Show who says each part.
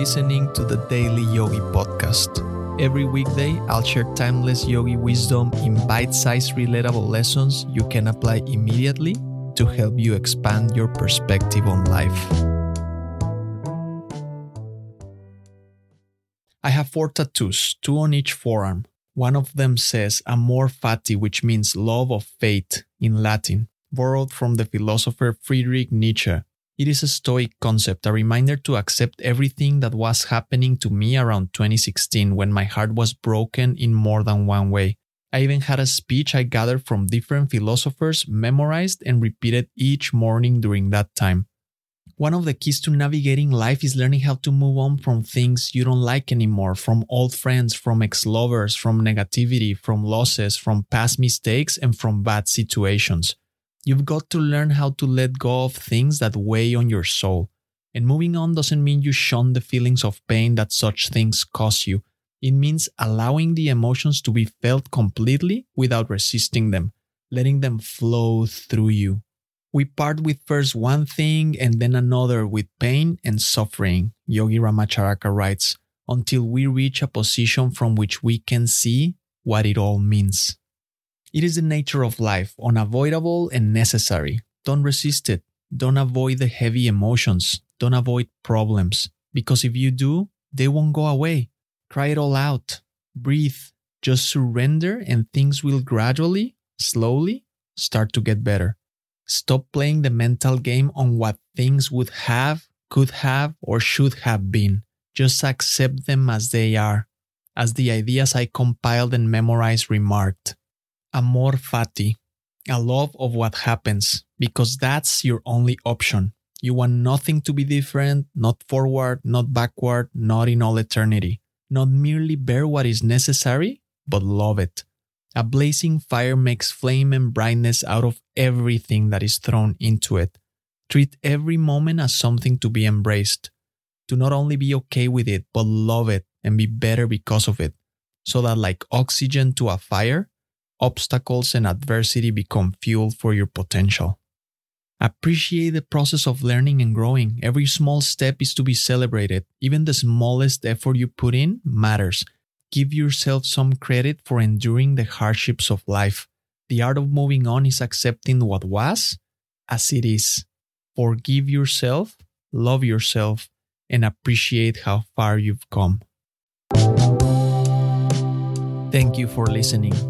Speaker 1: listening to the Daily Yogi Podcast. Every weekday, I'll share timeless yogi wisdom in bite sized, relatable lessons you can apply immediately to help you expand your perspective on life. I have four tattoos, two on each forearm. One of them says Amor Fati, which means love of fate in Latin, borrowed from the philosopher Friedrich Nietzsche. It is a Stoic concept, a reminder to accept everything that was happening to me around 2016 when my heart was broken in more than one way. I even had a speech I gathered from different philosophers memorized and repeated each morning during that time. One of the keys to navigating life is learning how to move on from things you don't like anymore, from old friends, from ex lovers, from negativity, from losses, from past mistakes, and from bad situations. You've got to learn how to let go of things that weigh on your soul. And moving on doesn't mean you shun the feelings of pain that such things cause you. It means allowing the emotions to be felt completely without resisting them, letting them flow through you. We part with first one thing and then another with pain and suffering, Yogi Ramacharaka writes, until we reach a position from which we can see what it all means. It is the nature of life, unavoidable and necessary. Don't resist it. Don't avoid the heavy emotions. Don't avoid problems. Because if you do, they won't go away. Cry it all out. Breathe. Just surrender, and things will gradually, slowly start to get better. Stop playing the mental game on what things would have, could have, or should have been. Just accept them as they are, as the ideas I compiled and memorized remarked. Amor fati, a love of what happens, because that's your only option. You want nothing to be different, not forward, not backward, not in all eternity. Not merely bear what is necessary, but love it. A blazing fire makes flame and brightness out of everything that is thrown into it. Treat every moment as something to be embraced. To not only be okay with it, but love it and be better because of it. So that, like oxygen to a fire, obstacles and adversity become fuel for your potential. Appreciate the process of learning and growing. Every small step is to be celebrated. Even the smallest effort you put in matters Give yourself some credit for enduring the hardships of life. The art of moving on is accepting what was as it is. Forgive yourself, love yourself, and appreciate how far you've come. Thank you for listening.